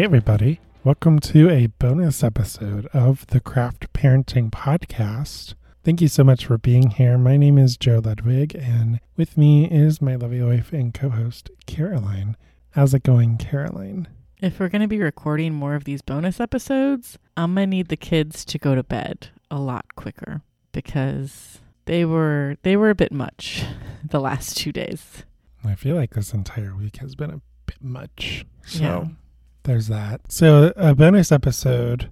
Hey, everybody. Welcome to a bonus episode of the Craft Parenting Podcast. Thank you so much for being here. My name is Joe Ludwig, and with me is my lovely wife and co host, Caroline. How's it going, Caroline? If we're going to be recording more of these bonus episodes, I'm going to need the kids to go to bed a lot quicker because they were they were a bit much the last 2 days. I feel like this entire week has been a bit much. So Yeah. There's that. So a bonus episode.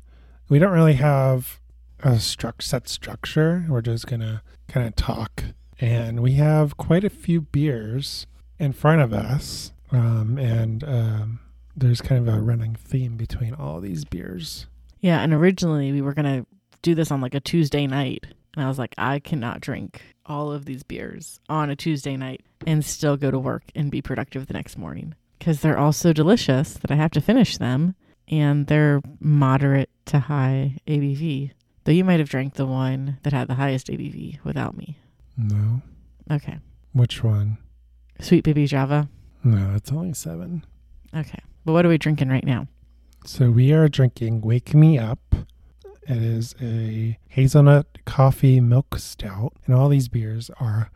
We don't really have a struct set structure. We're just gonna kind of talk, and we have quite a few beers in front of us, um, and um, there's kind of a running theme between all these beers. Yeah, and originally we were to do this on like a Tuesday night. And I was like, I cannot drink all of these beers on a Tuesday night and still go to work and be productive the next morning because they're all so delicious that I have to finish them and they're moderate to high ABV. Though you might have drank the one that had the highest ABV without me. No, Okay. which one? Sweet Baby Java. No, it's only seven. Okay. But what are we drinking right now? So we are drinking Wake Me Up. It is a hazelnut coffee milk stout, and all these beers are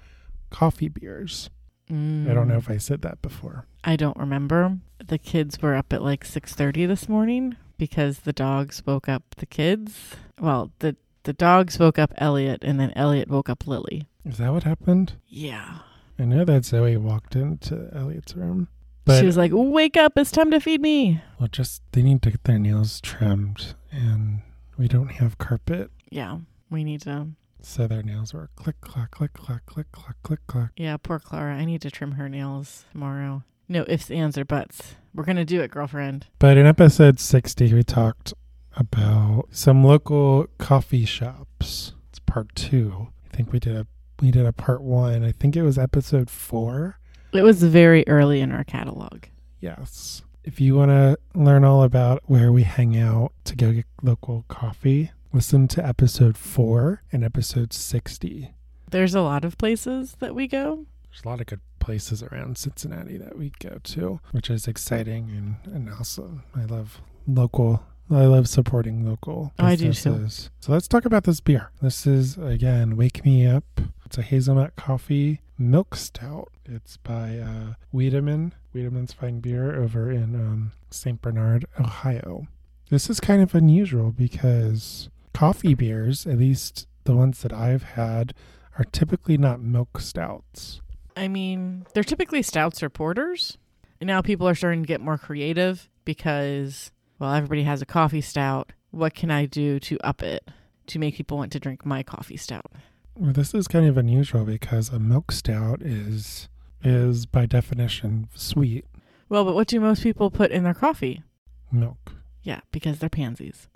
coffee beers. I don't know if mm. I said that before. I don't remember. The kids were up at like 6:30 this morning because the dogs woke up the kids. Well, the the dogs woke up Elliot and then Elliot woke up Lily. Is that what happened? Yeah. I know that Zoe walked into Elliot's room, but she was like, "Wake up, it's time to feed me." well, just they need to get their nails trimmed, and we don't have carpet, Yeah. We need to so their nails were click clack click clack click clack click clack. Yeah, poor Clara. I need to trim her nails tomorrow. No ifs, ands, or buts. We're going to do it, girlfriend. But in episode 60, we talked about some local coffee shops. It's part two. I think we did a we did a part one. I think it was episode four. It was very early in our catalog. Yes. If you want to learn all about where we hang out to go get local coffee, listen to episode four and episode 60. There's a lot of places that we go. There's a lot of good places around Cincinnati that we go to, which is exciting and, and awesome. I love local. I love supporting local Oh, I do too. So let's talk about this beer. This is again Wake Me Up. It's a hazelnut coffee milk stout. It's by uh, Wiedemann, Wiedemann's Fine Beer over in um, St. Bernard, Ohio. This is kind of unusual because coffee beers, at least the ones that I've had, are typically not milk stouts. I mean, they're typically stouts or porters. And now people are starting to get more creative because, well, everybody has a coffee stout. What can I do to up it to make people want to drink my coffee stout? Well, this is kind of unusual because a milk stout is is by definition sweet Well, but what do most people put in their coffee? milk. Yeah, because they're pansies.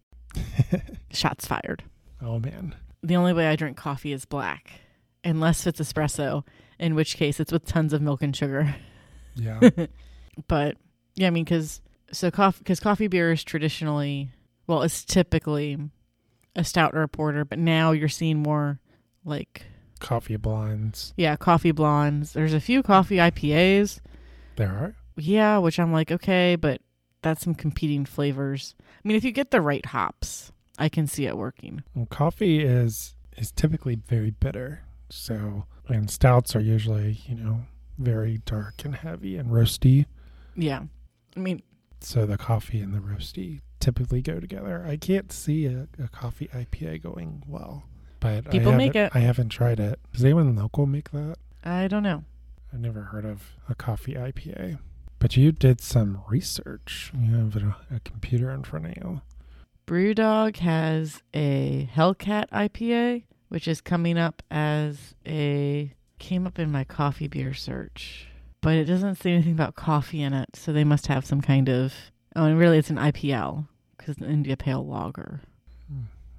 Shots fired. oh man. The only way I drink coffee is black, unless it's espresso, in which case it's with tons of milk and sugar. Yeah. but yeah, I mean, because so coffee, because coffee beer is traditionally, well, it's typically a stout or a porter, but now you're seeing more like, Coffee blondes. yeah, coffee blondes. There's a few coffee IPAs, There are. yeah, which I'm like, okay, but that's some competing flavors. I mean, if you get the right hops, I can see it working. Well, coffee is is typically very bitter. So and stouts are usually, you know, very dark and heavy and roasty. Yeah, I mean, So the coffee and the roasty typically go together. I can't see a, a coffee IPA going well. But People I make it. I haven't tried it. Does anyone local make that? I don't know. I've never heard of a coffee IPA. But you did some research. You have a, a computer in front of you. Brewdog has a Hellcat IPA, which is coming up as a came up in my coffee beer search, but it doesn't say anything about coffee in it, so they must have some kind of. Oh, and really, it's an IPL because it's an India Pale Lager.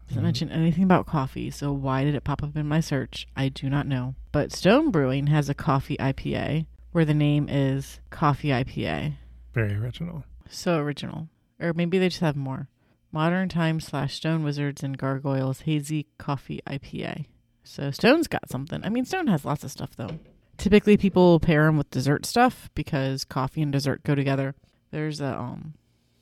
Doesn't Mm. mention anything about coffee, so why did it pop up in my search? I do not know. But Stone Brewing has a coffee IPA where the name is Coffee IPA. Very original. So original. Or maybe they just have more. Modern Times slash Stone Wizards and Gargoyles Hazy Coffee IPA. So Stone's got something. I mean, Stone has lots of stuff though. Typically, people pair them with dessert stuff because coffee and dessert go together. There's a um,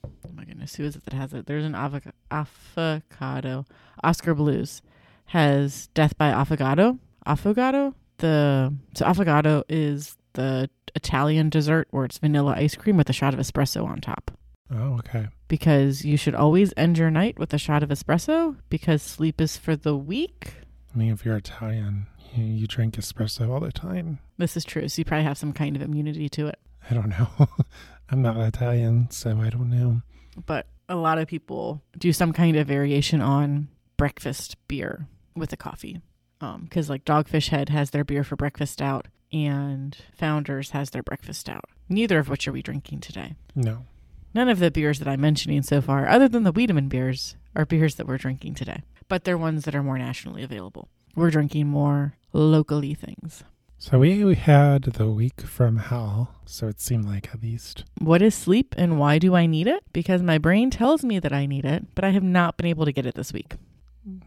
Oh my goodness, who is it that has it? There's an avoc- avocado. Oskar Blues has Death by Affogato. Affogato. The so affogato is the Italian dessert where it's vanilla ice cream with a shot of espresso on top. Oh, okay. Because you should always end your night with a shot of espresso because sleep is for the weak. I mean, if you're Italian, you, you drink espresso all the time. This is true. So you probably have some kind of immunity to it. I don't know. I'm not Italian, so I don't know. But a lot of people do some kind of variation on breakfast beer with a coffee. Um, because, like, Dogfish Head has their beer for breakfast stout, and Founders has their breakfast stout. Neither of which are we drinking today. No. None of the beers that I'm mentioning so far, other than the Wiedemann beers, are beers that we're drinking today. But they're ones that are more nationally available. We're drinking more locally things. So we, we had the week from hell, so it seemed like at least. What is sleep and why do I need it? Because my brain tells me that I need it, but I have not been able to get it this week.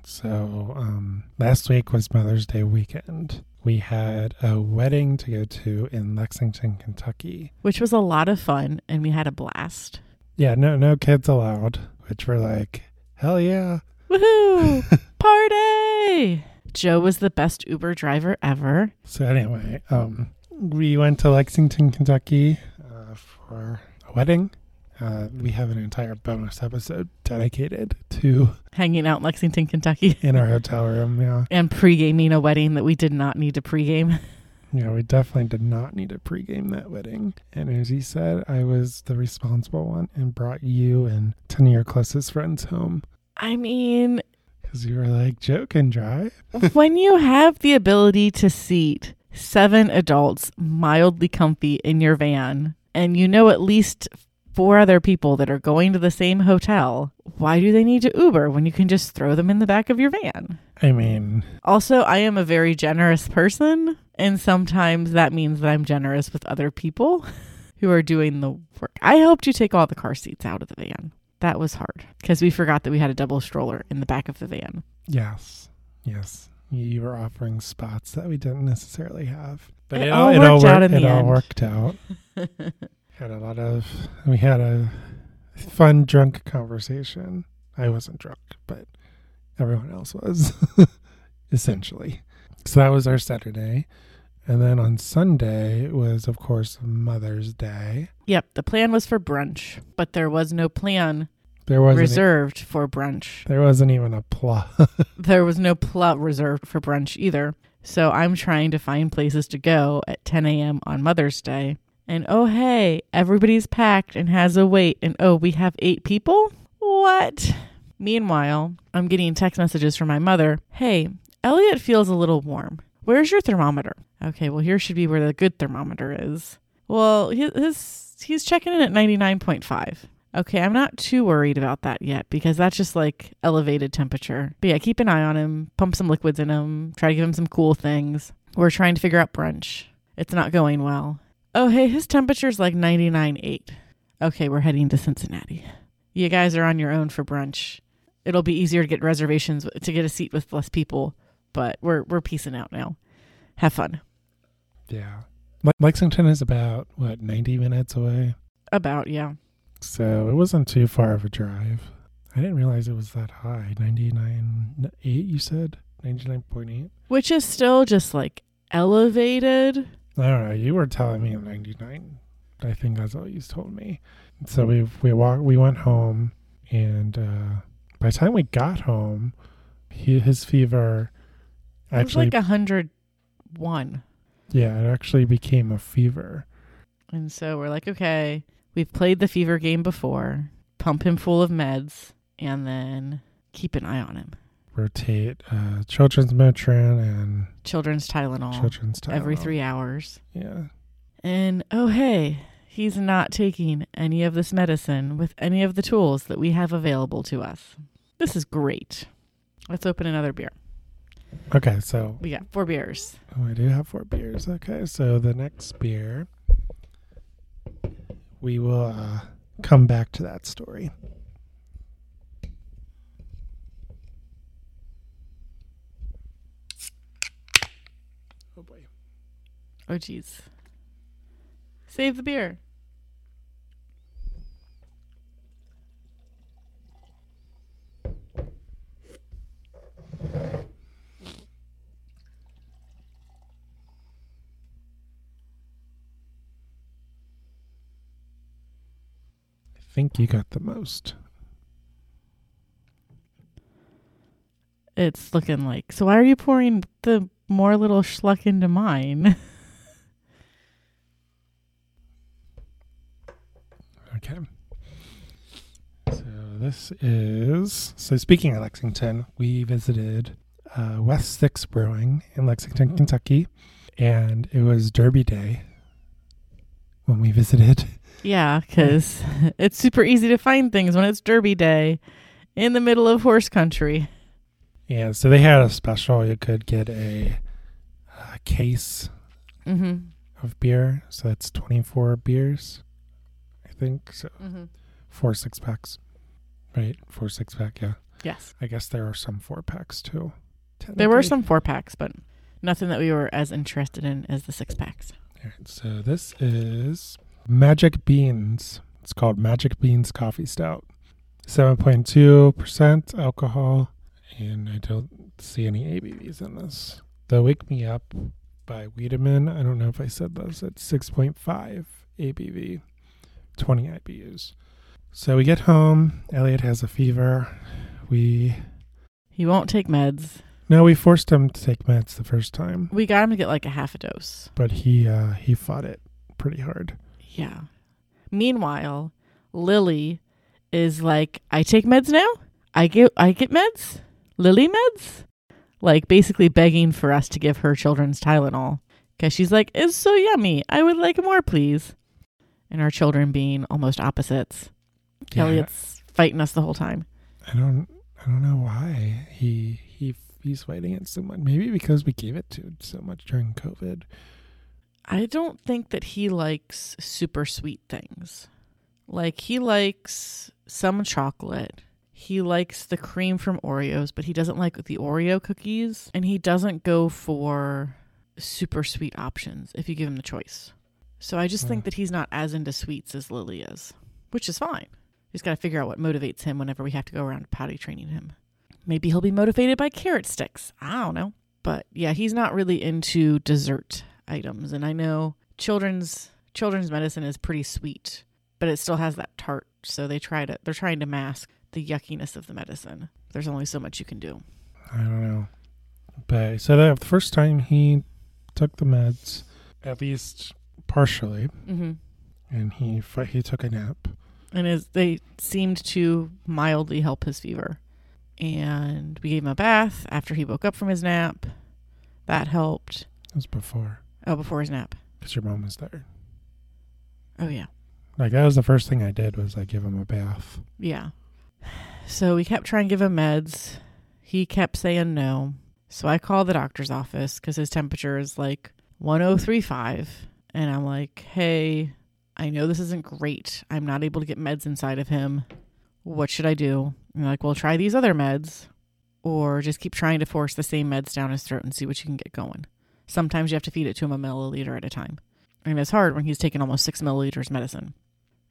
So um, last week was Mother's Day weekend. We had a wedding to go to in Lexington, Kentucky. Which was a lot of fun and we had a blast. Yeah, no no kids allowed, which were like, hell yeah. Woohoo! Party! Joe was the best Uber driver ever. So anyway, um, we went to Lexington, Kentucky uh, for a wedding. Uh, we have an entire bonus episode dedicated to Hanging out in Lexington, Kentucky, in our hotel room. Yeah, and pre gaming a wedding that we did not need to pregame. yeah, we definitely did not need to pregame that wedding. And as he said, I was the responsible one and brought you and ten of your closest friends home I mean, because you were like, "Joe can drive." when you have the ability to seat seven adults mildly comfy in your van, and you know at least four other people that are going to the same hotel, why do they need to Uber when you can just throw them in the back of your van? I mean, Also, I am a very generous person, and sometimes that means that I'm generous with other people who are doing the work. I helped you take all the car seats out of the van. That was hard because we forgot that we had a double stroller in the back of the van. yes, yes, you were offering spots that we didn't necessarily have, but It it, all all, it worked all out in the It all end. worked out. had a lot of we had a fun drunk conversation i wasn't drunk but everyone else was essentially so that was our saturday and then on sunday was of course mother's day Yep, the plan was for brunch, but there was no plan there wasn't e- reserved for brunch. there wasn't even a plot There was no plot reserved for brunch either. So I'm trying to find places to go at 10 a.m. on Mother's Day. And oh, hey, everybody's packed and has a wait. And oh, we have eight people? What? Meanwhile, I'm getting text messages from my mother Hey, Elliot feels a little warm. Where's your thermometer? Okay, well, here should be where the good thermometer is. Well, his, he's checking in at 99.5. Okay, I'm not too worried about that yet because that's just like elevated temperature. But yeah, keep an eye on him, pump some liquids in him, try to give him some cool things. We're trying to figure out brunch. It's not going well. Oh, hey, his temperature's like 99.8. Okay, we're heading to Cincinnati. You guys are on your own for brunch. It'll be easier to get reservations to get a seat with less people, but we're we're piecing out now. Have fun. yeah lexington is about what 90 minutes away About, yeah. so it wasn't too far of a drive i didn't realize it was that high 99.8 you said 99.8 Which is still just like elevated. I don't know. You were telling me 99. I think that's what you told me. So we we walked. We went home, and uh, by the time we got home, he, his fever It was actually like a hundred one. yeah, it actually became a fever. And so we're like, okay, we've played the fever game before. Pump him full of meds and then keep an eye on him. Rotate uh, children's Motrin and Children's Tylenol children's Tylenol. every three hours. Yeah. And oh, hey, he's not taking any of this medicine with any of the tools that we have available to us. This is great. Let's open another beer. Okay, so We got four beers. Oh, I do have four beers. Okay, so the next beer, we will uh, come back to that story. Oh, jeez. Save the beer. I think you got the most. It's looking like. So why are you pouring the more little schluck into mine? this is so. Speaking of Lexington, we visited uh, West Sixth Brewing in Lexington, Kentucky, and it was Derby Day when we visited. yeah, because it's super easy to find things when it's Derby Day in the middle of horse country. Yeah, so they had a special. You could get a, a case Mm-hmm. of beer. So that's twenty four beers, I think. So Mm-hmm. four six packs, right? Four six pack. Yeah. Yes. I guess there are some four packs too. There were some four packs, but nothing that we were as interested in as the six packs. Alright, so this is Magic Beans. It's called Magic Beans Coffee Stout. 7.2% alcohol, and I don't see any ABVs in this. The Wake Me Up by Wiedemann, I don't know if I said this, it's 6.5 ABV, 20 IBUs. So we get home, Elliot has a fever. We, He won't take meds. no, we forced him to take meds the first time, We got him to get like a half a dose. but he, uh, he fought it pretty hard. Yeah. Meanwhile, Lily is like, I take meds now? I get I get meds? Lily meds? Like basically begging for us to give her children's Tylenol. Because she's like, it's so yummy. I would like more, please. And our children being almost opposites. Yeah. Elliot's fighting us the whole time. I don't I don't know why he he he's fighting it so much. Maybe because we gave it to him so much during COVID. I don't think that he likes super sweet things. Like he likes some chocolate. He likes the cream from Oreos, but he doesn't like the Oreo cookies and he doesn't go for super sweet options if you give him the choice. So I just think Hmm. that he's not as into sweets as Lily is, which is fine. He's got to figure out what motivates him whenever we have to go around potty training him. Maybe he'll be motivated by carrot sticks. I don't know. But yeah, he's not really into dessert items and I know children's children's medicine is pretty sweet, but it still has that tart. So they try to they're trying to mask the yuckiness of the medicine. There's only so much you can do. I don't know. But so that the first time he took the meds, at least partially, Mm-hmm. and he he took a nap. And as they seemed to mildly help his fever. And we gave him a bath after he woke up from his nap. That helped. It was before Oh, before his nap. because your mom was there. Oh yeah. Like that was the first thing I did was I give him a bath. Yeah. So we kept trying to give him meds. He kept saying no. So I called the doctor's office because his temperature is like 1035. And I'm like, hey, I know this isn't great. I'm not able to get meds inside of him. What should I do? And like, well, try these other meds or just keep trying to force the same meds down his throat and see what you can get going. Sometimes you have to feed it to him a milliliter at a time. And it's hard when he's taking almost six milliliters medicine.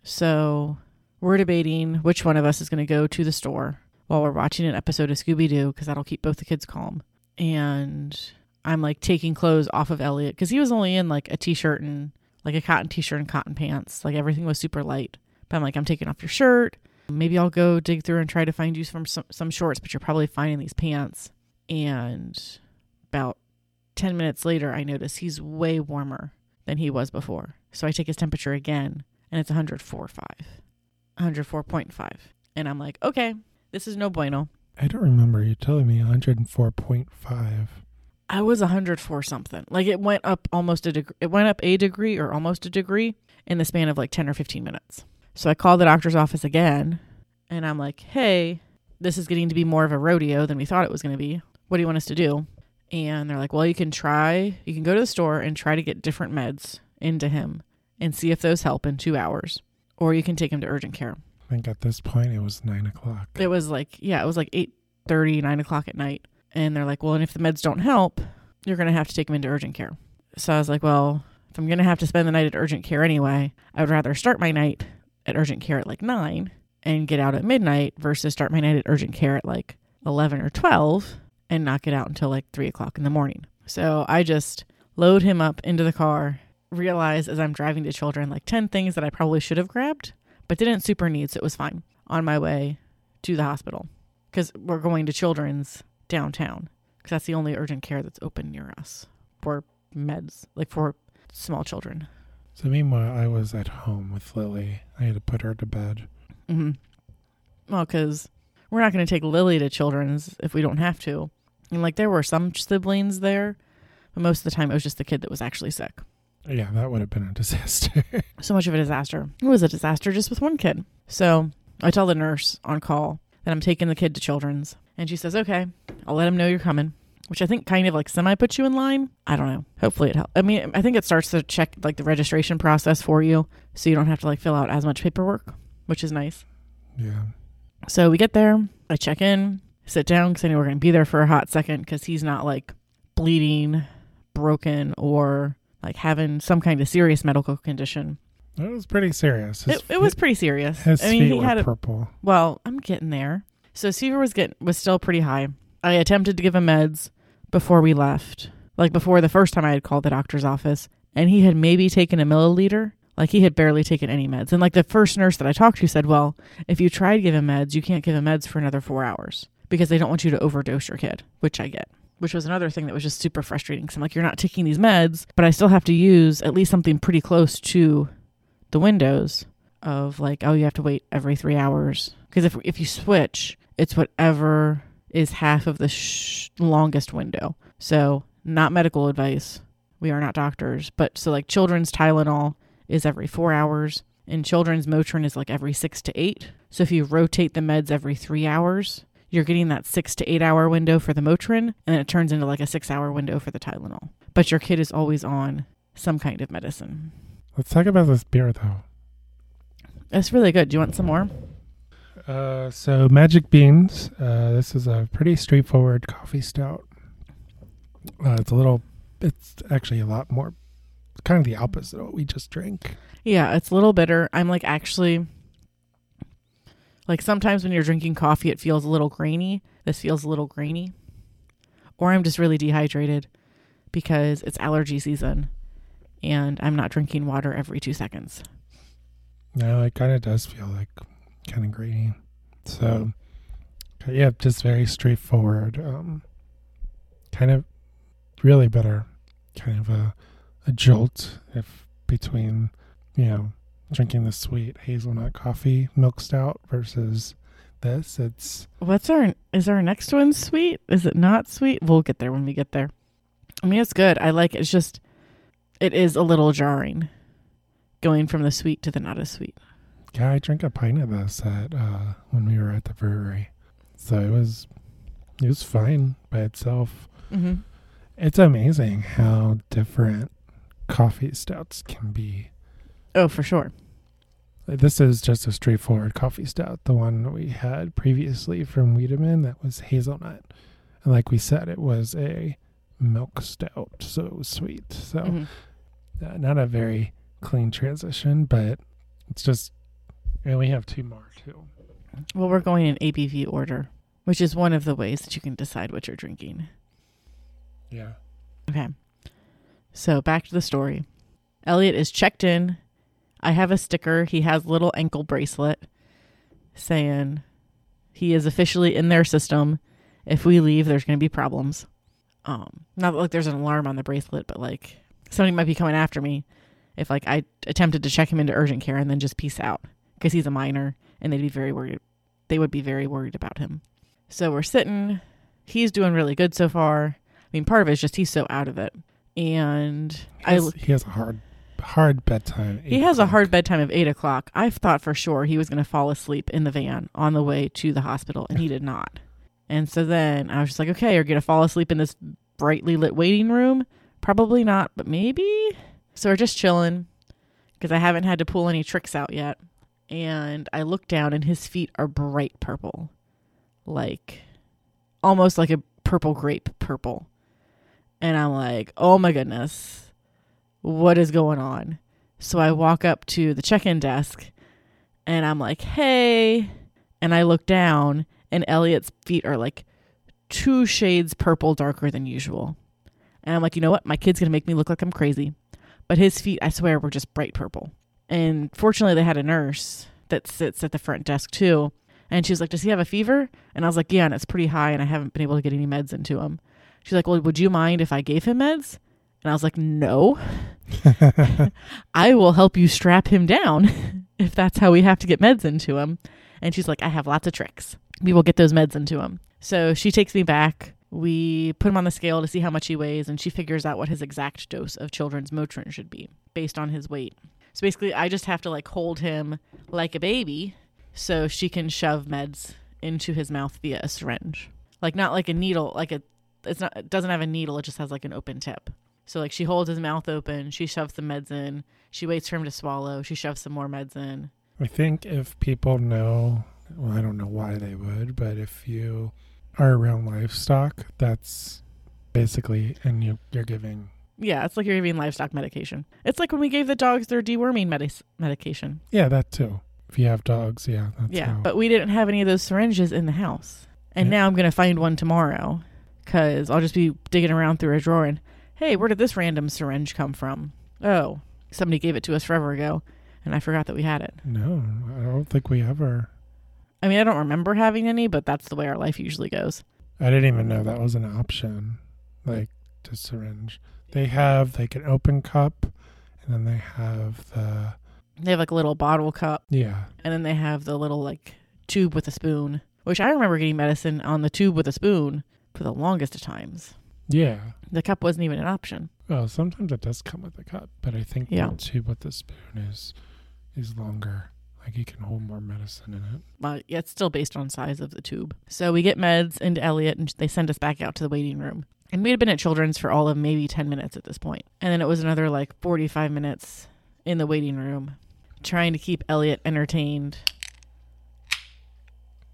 So we're debating which one of us is going to go to the store while we're watching an episode of Scooby Doo because that'll keep both the kids calm. And I'm like taking clothes off of Elliot because he was only in like a t shirt and like a cotton t shirt and cotton pants. Like everything was super light. But I'm like, I'm taking off your shirt. Maybe I'll go dig through and try to find you some, some, some shorts, but you're probably finding these pants. And about 10 minutes later, I notice he's way warmer than he was before. So I take his temperature again and it's 104.5. 104.5. And I'm like, okay, this is no bueno. I don't remember you telling me 104.5. I was 104 something. Like it went up almost a degree. It went up a degree or almost a degree in the span of like 10 or 15 minutes. So I called the doctor's office again and I'm like, hey, this is getting to be more of a rodeo than we thought it was going to be. What do you want us to do? And they're like, well, you can try, you can go to the store and try to get different meds into him and see if those help in two hours. Or you can take him to urgent care. I think at this point it was nine o'clock. It was like, yeah, it was like 8 9 o'clock at night. And they're like, well, and if the meds don't help, you're going to have to take him into urgent care. So I was like, well, if I'm going to have to spend the night at urgent care anyway, I would rather start my night at urgent care at like 9 and get out at midnight versus start my night at urgent care at like 11 or 12 and not get out until like 3 o'clock in the morning. So I just load him up into the car, realize as I'm driving to children like 10 things that I probably should have grabbed, but didn't super need, so it was fine. On my way to the hospital because we're going to Children's downtown because that's the only urgent care that's open near us for meds, like for small children. So meanwhile, I was at home with Lily. I had to put her to bed. Mm-hmm. Well, because we're not going to take Lily to Children's if we don't have to. And like there were some siblings there, but most of the time it was just the kid that was actually sick. Yeah, that would have been a disaster. so much of a disaster. It was a disaster just with one kid. So I tell the nurse on call that I'm taking the kid to Children's, and she says, "Okay, I'll let him know you're coming." Which I think kind of like semi puts you in line. I don't know. Hopefully it helps. I mean, I think it starts to check like the registration process for you, so you don't have to like fill out as much paperwork, which is nice. yeah. So we get there. I check in, sit down because I know we're going to be there for a hot second because he's not like bleeding, broken, or like having some kind of serious medical condition. It was pretty serious. His It, it was pretty serious. His I mean, feet he were had a purple. well. I'm getting there. So fever was getting was still pretty high. I attempted to give him meds before we left, like before the first time I had called the doctor's office, and he had maybe taken a milliliter. Like he had barely taken any meds. And like the first nurse that I talked to said, well, if you try to give him meds, you can't give him meds for another four hours because they don't want you to overdose your kid, which I get. Which was another thing that was just super frustrating. Because I'm like, you're not taking these meds, but I still have to use at least something pretty close to the windows of like, oh, you have to wait every three hours. Because if if you switch, it's whatever is half of the sh- longest window. So not medical advice. We are not doctors, but so like children's Tylenol is every four hours, and children's Motrin is like every six to eight. So if you rotate the meds every three hours, you're getting that six to eight hour window for the Motrin, and then it turns into like a six hour window for the Tylenol. But your kid is always on some kind of medicine. Let's talk about this beer, though. It's really good. Do you want some more? Uh, so Magic Beans. Uh, this is a pretty straightforward coffee stout. Uh, it's a little. It's actually a lot more. Kind of the opposite of what we just drank. Yeah, it's a little bitter. I'm like actually like sometimes when you're drinking coffee it feels a little grainy. This feels a little grainy. Or I'm just really dehydrated because it's allergy season and I'm not drinking water every 2 seconds. No, it kind of does feel like kind of grainy. So, yeah, just very straightforward. Um, kind of really better. Kind of a, a jolt if between, you know, drinking the sweet hazelnut coffee milk stout versus this. It's What's our is our next one sweet? Is it not sweet? We'll get there when we get there. I mean, it's good. I like it. It's just it is a little jarring going from the sweet to the not as sweet. Yeah. I drank a pint of this at uh, when we were at the brewery, so it was it was fine by itself. Mm-hmm. It's amazing how different coffee stouts can be. Oh, for sure. This is just a straightforward coffee stout. The one we had previously from Wiedemann that was hazelnut, and like we said, it was a milk stout, so it was sweet. So Mhm. uh, not a very clean transition, but it's just. And we have two more too. Well, we're going in ABV order, which is one of the ways that you can decide what you're drinking. Yeah. Okay. So back to the story. Elliot is checked in. I have a sticker. He has little ankle bracelet saying he is officially in their system. If we leave, there's going to be problems. Um, not like there's an alarm on the bracelet, but like somebody might be coming after me if like I attempted to check him into urgent care and then just peace out because he's a minor and they'd be very worried. They would be very worried about him. So we're sitting. He's doing really good so far. I mean, part of it is just he's so out of it, and He I has, he has a hard, hard bedtime. he has a hard bedtime of eight o'clock. I thought for sure he was going to fall asleep in the van on the way to the hospital, and he did not. And so then I was just like, okay, you're going to fall asleep in this brightly lit waiting room? Probably not, but maybe. So we're just chilling because I haven't had to pull any tricks out yet. And I look down, and his feet are bright purple, like almost like a purple grape purple. And I'm like, oh my goodness, what is going on? So I walk up to the check in desk and I'm like, hey. And I look down and Elliot's feet are like two shades purple darker than usual. And I'm like, you know what? My kid's going to make me look like I'm crazy. But his feet, I swear, were just bright purple. And fortunately, they had a nurse that sits at the front desk too. And she was like, Does he have a fever? And I was like, Yeah, and it's pretty high, and I haven't been able to get any meds into him. She's like, Well, would you mind if I gave him meds? And I was like, No, I will help you strap him down if that's how we have to get meds into him. And she's like, I have lots of tricks. We will get those meds into him. So she takes me back. We put him on the scale to see how much he weighs, and she figures out what his exact dose of children's Motrin should be based on his weight. So basically, I just have to like hold him like a baby so she can shove meds into his mouth via a syringe. Like not like a needle, like a it's not it doesn't have a needle, it just has like an open tip. So like she holds his mouth open, she shoves the meds in, she waits for him to swallow, she shoves some more meds in. I think if people know, well, I don't know why they would, but if you are around livestock, that's basically, and you, you're giving. Yeah, it's like you're giving livestock medication. It's like when we gave the dogs their deworming medis medication. Yeah, that too. If you have dogs, yeah. That's yeah, how- but we didn't have any of those syringes in the house. And Yeah. now I'm going to find one tomorrow because I'll just be digging around through a drawer and, hey, where did this random syringe come from? Oh, somebody gave it to us forever ago and I forgot that we had it. no, I don't think we ever. I mean, I don't remember having any, but that's the way our life usually goes. I didn't even know that was an option, like to syringe. They have like an open cup, and then they have the They have like a little bottle cup yeah. and then they have the little like tube with a spoon, which I remember getting medicine on the tube with a spoon for the longest of times. Yeah. The cup wasn't even an option. Well, sometimes it does come with a cup, but I think Yeah. the tube with the spoon is is longer. Like you can hold more medicine in it. but yeah, it's still based on size of the tube. So we get meds into Elliot, and they send us back out to the waiting room. And we had been at Children's for all of maybe ten minutes at this point, and then it was another like forty-five minutes in the waiting room, trying to keep Elliot entertained,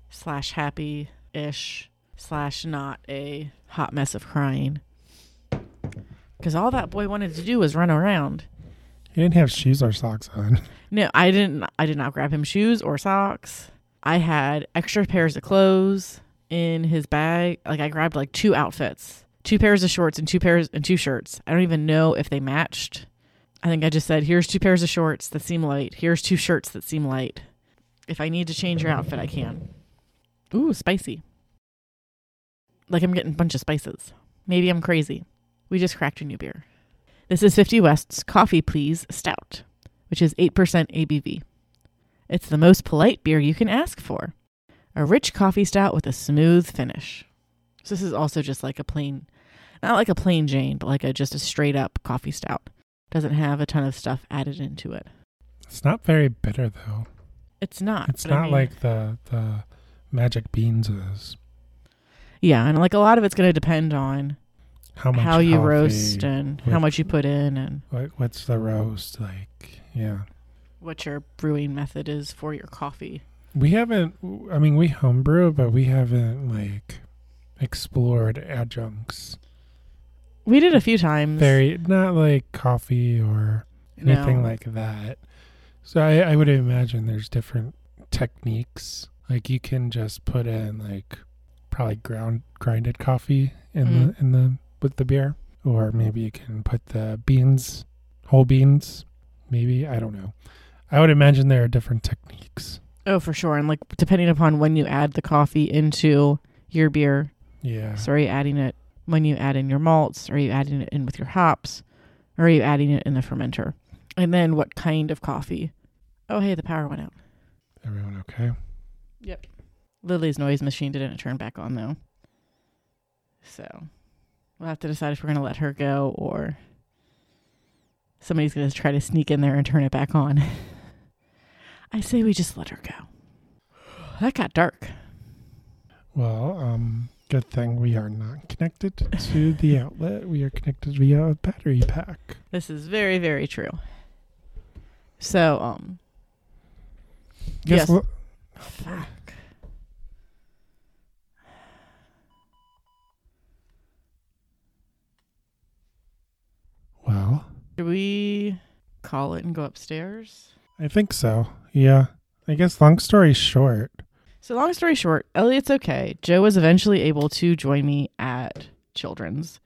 slash happy ish, slash not a hot mess of crying. Because all that boy wanted to do was run around. He didn't have shoes or socks on. No, I didn't. I did not grab him shoes or socks. I had extra pairs of clothes in his bag. Like I grabbed like two outfits, two pairs of shorts and two pairs and two shirts. I don't even know if they matched. I think I just said, "Here's two pairs of shorts that seem light. Here's two shirts that seem light. If I need to change your outfit, I can." Ooh, spicy. Like I'm getting a bunch of spices. Maybe I'm crazy. We just cracked a new beer. This is 50 West's Coffee Please Stout which is 8% ABV. It's the most polite beer you can ask for. A rich coffee stout with a smooth finish. So this is also just like a plain, not like a plain Jane, but like a just a straight up coffee stout. Doesn't have a ton of stuff added into it. It's not very bitter though. It's not. It's but I not mean- like the the magic beans is. yeah, and like a lot of it's going to depend on How much how you coffee, roast and how much you put in and what, what's the roast like? Yeah. what your brewing method is for your coffee. We haven't. I mean, we homebrew, but we haven't like explored adjuncts. We did a few times. Very not like coffee or anything No. like that. So I, I would imagine there's different techniques. Like you can just put in like probably ground grinded coffee in Mhm. the in the with the beer, or maybe you can put the beans, whole beans. Maybe I don't know. I would imagine there are different techniques. Oh, for sure. And like depending upon when you add the coffee into your beer, Yeah. so are you adding it when you add in your malts? Are you adding it in with your hops? Or are you adding it in the fermenter? And then what kind of coffee? Oh, hey, the power went out. Everyone okay? Yep. Lily's noise machine didn't turn back on though. So we'll have to decide if we're going to let her go or somebody's going to try to sneak in there and turn it back on. I say we just let her go. That got dark. Well, um, good thing we are not connected to the outlet. We are connected via a battery pack. This is very, very true. So, um, Guess Yes. lo- fuck. well, Do we call it and go upstairs? I think so. Yeah. I guess long story short, So, long story short, Elliot's okay. Joe was eventually able to join me at Children's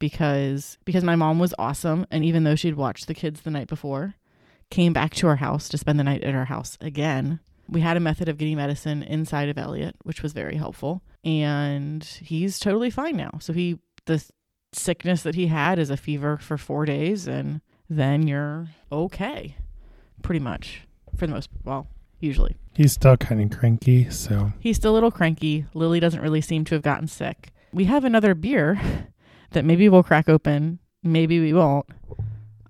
because because my mom was awesome, and even though she'd watched the kids the night before, came back to our house to spend the night at our house again We had a method of getting medicine inside of Elliot, which was very helpful. And he's totally fine now. So he, the sickness that he had is a fever for four days, and then you're okay, pretty much for the most, well, usually. He's still kind of cranky, so He's still a little cranky. Lily doesn't really seem to have gotten sick. We have another beer that maybe we'll crack open. Maybe we won't.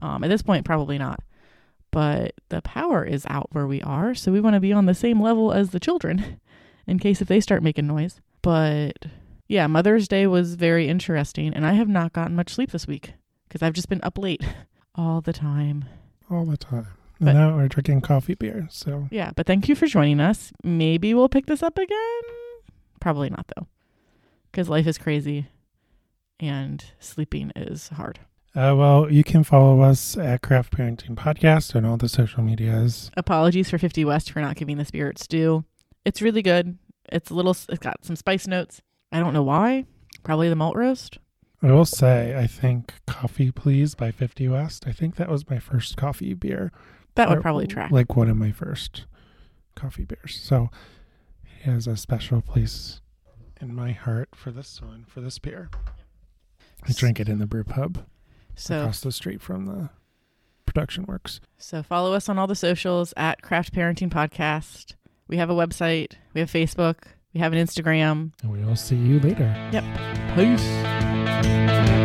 Um, at this point, probably not. But the power is out where we are, so we want to be on the same level as the children in case if they start making noise. But yeah, Mother's Day was very interesting, and I have not gotten much sleep this week because I've just been up late all the time. all the time. But- and now we're drinking coffee beer, so Yeah, but thank you for joining us. Maybe we'll pick this up again. Probably not though, because life is crazy, and sleeping is hard. uh, well, you can follow us at Craft Parenting Podcast on all the social medias. Apologies for 50 West for not giving the spirits due. It's really good. It's a little. It's got some spice notes. I don't know why. Probably the malt roast. I will say, I think Coffee Please by 50 West, I think that was my first coffee beer. That would Or, probably track. Like one of my first coffee beers. So it has a special place in my heart for this one, for this beer. I drink it in the brew pub So across the street from the production works. so follow us on all the socials at Craft Parenting Podcast. We have a website. We have Facebook. We have an Instagram. And we will see you later. Yep. Peace.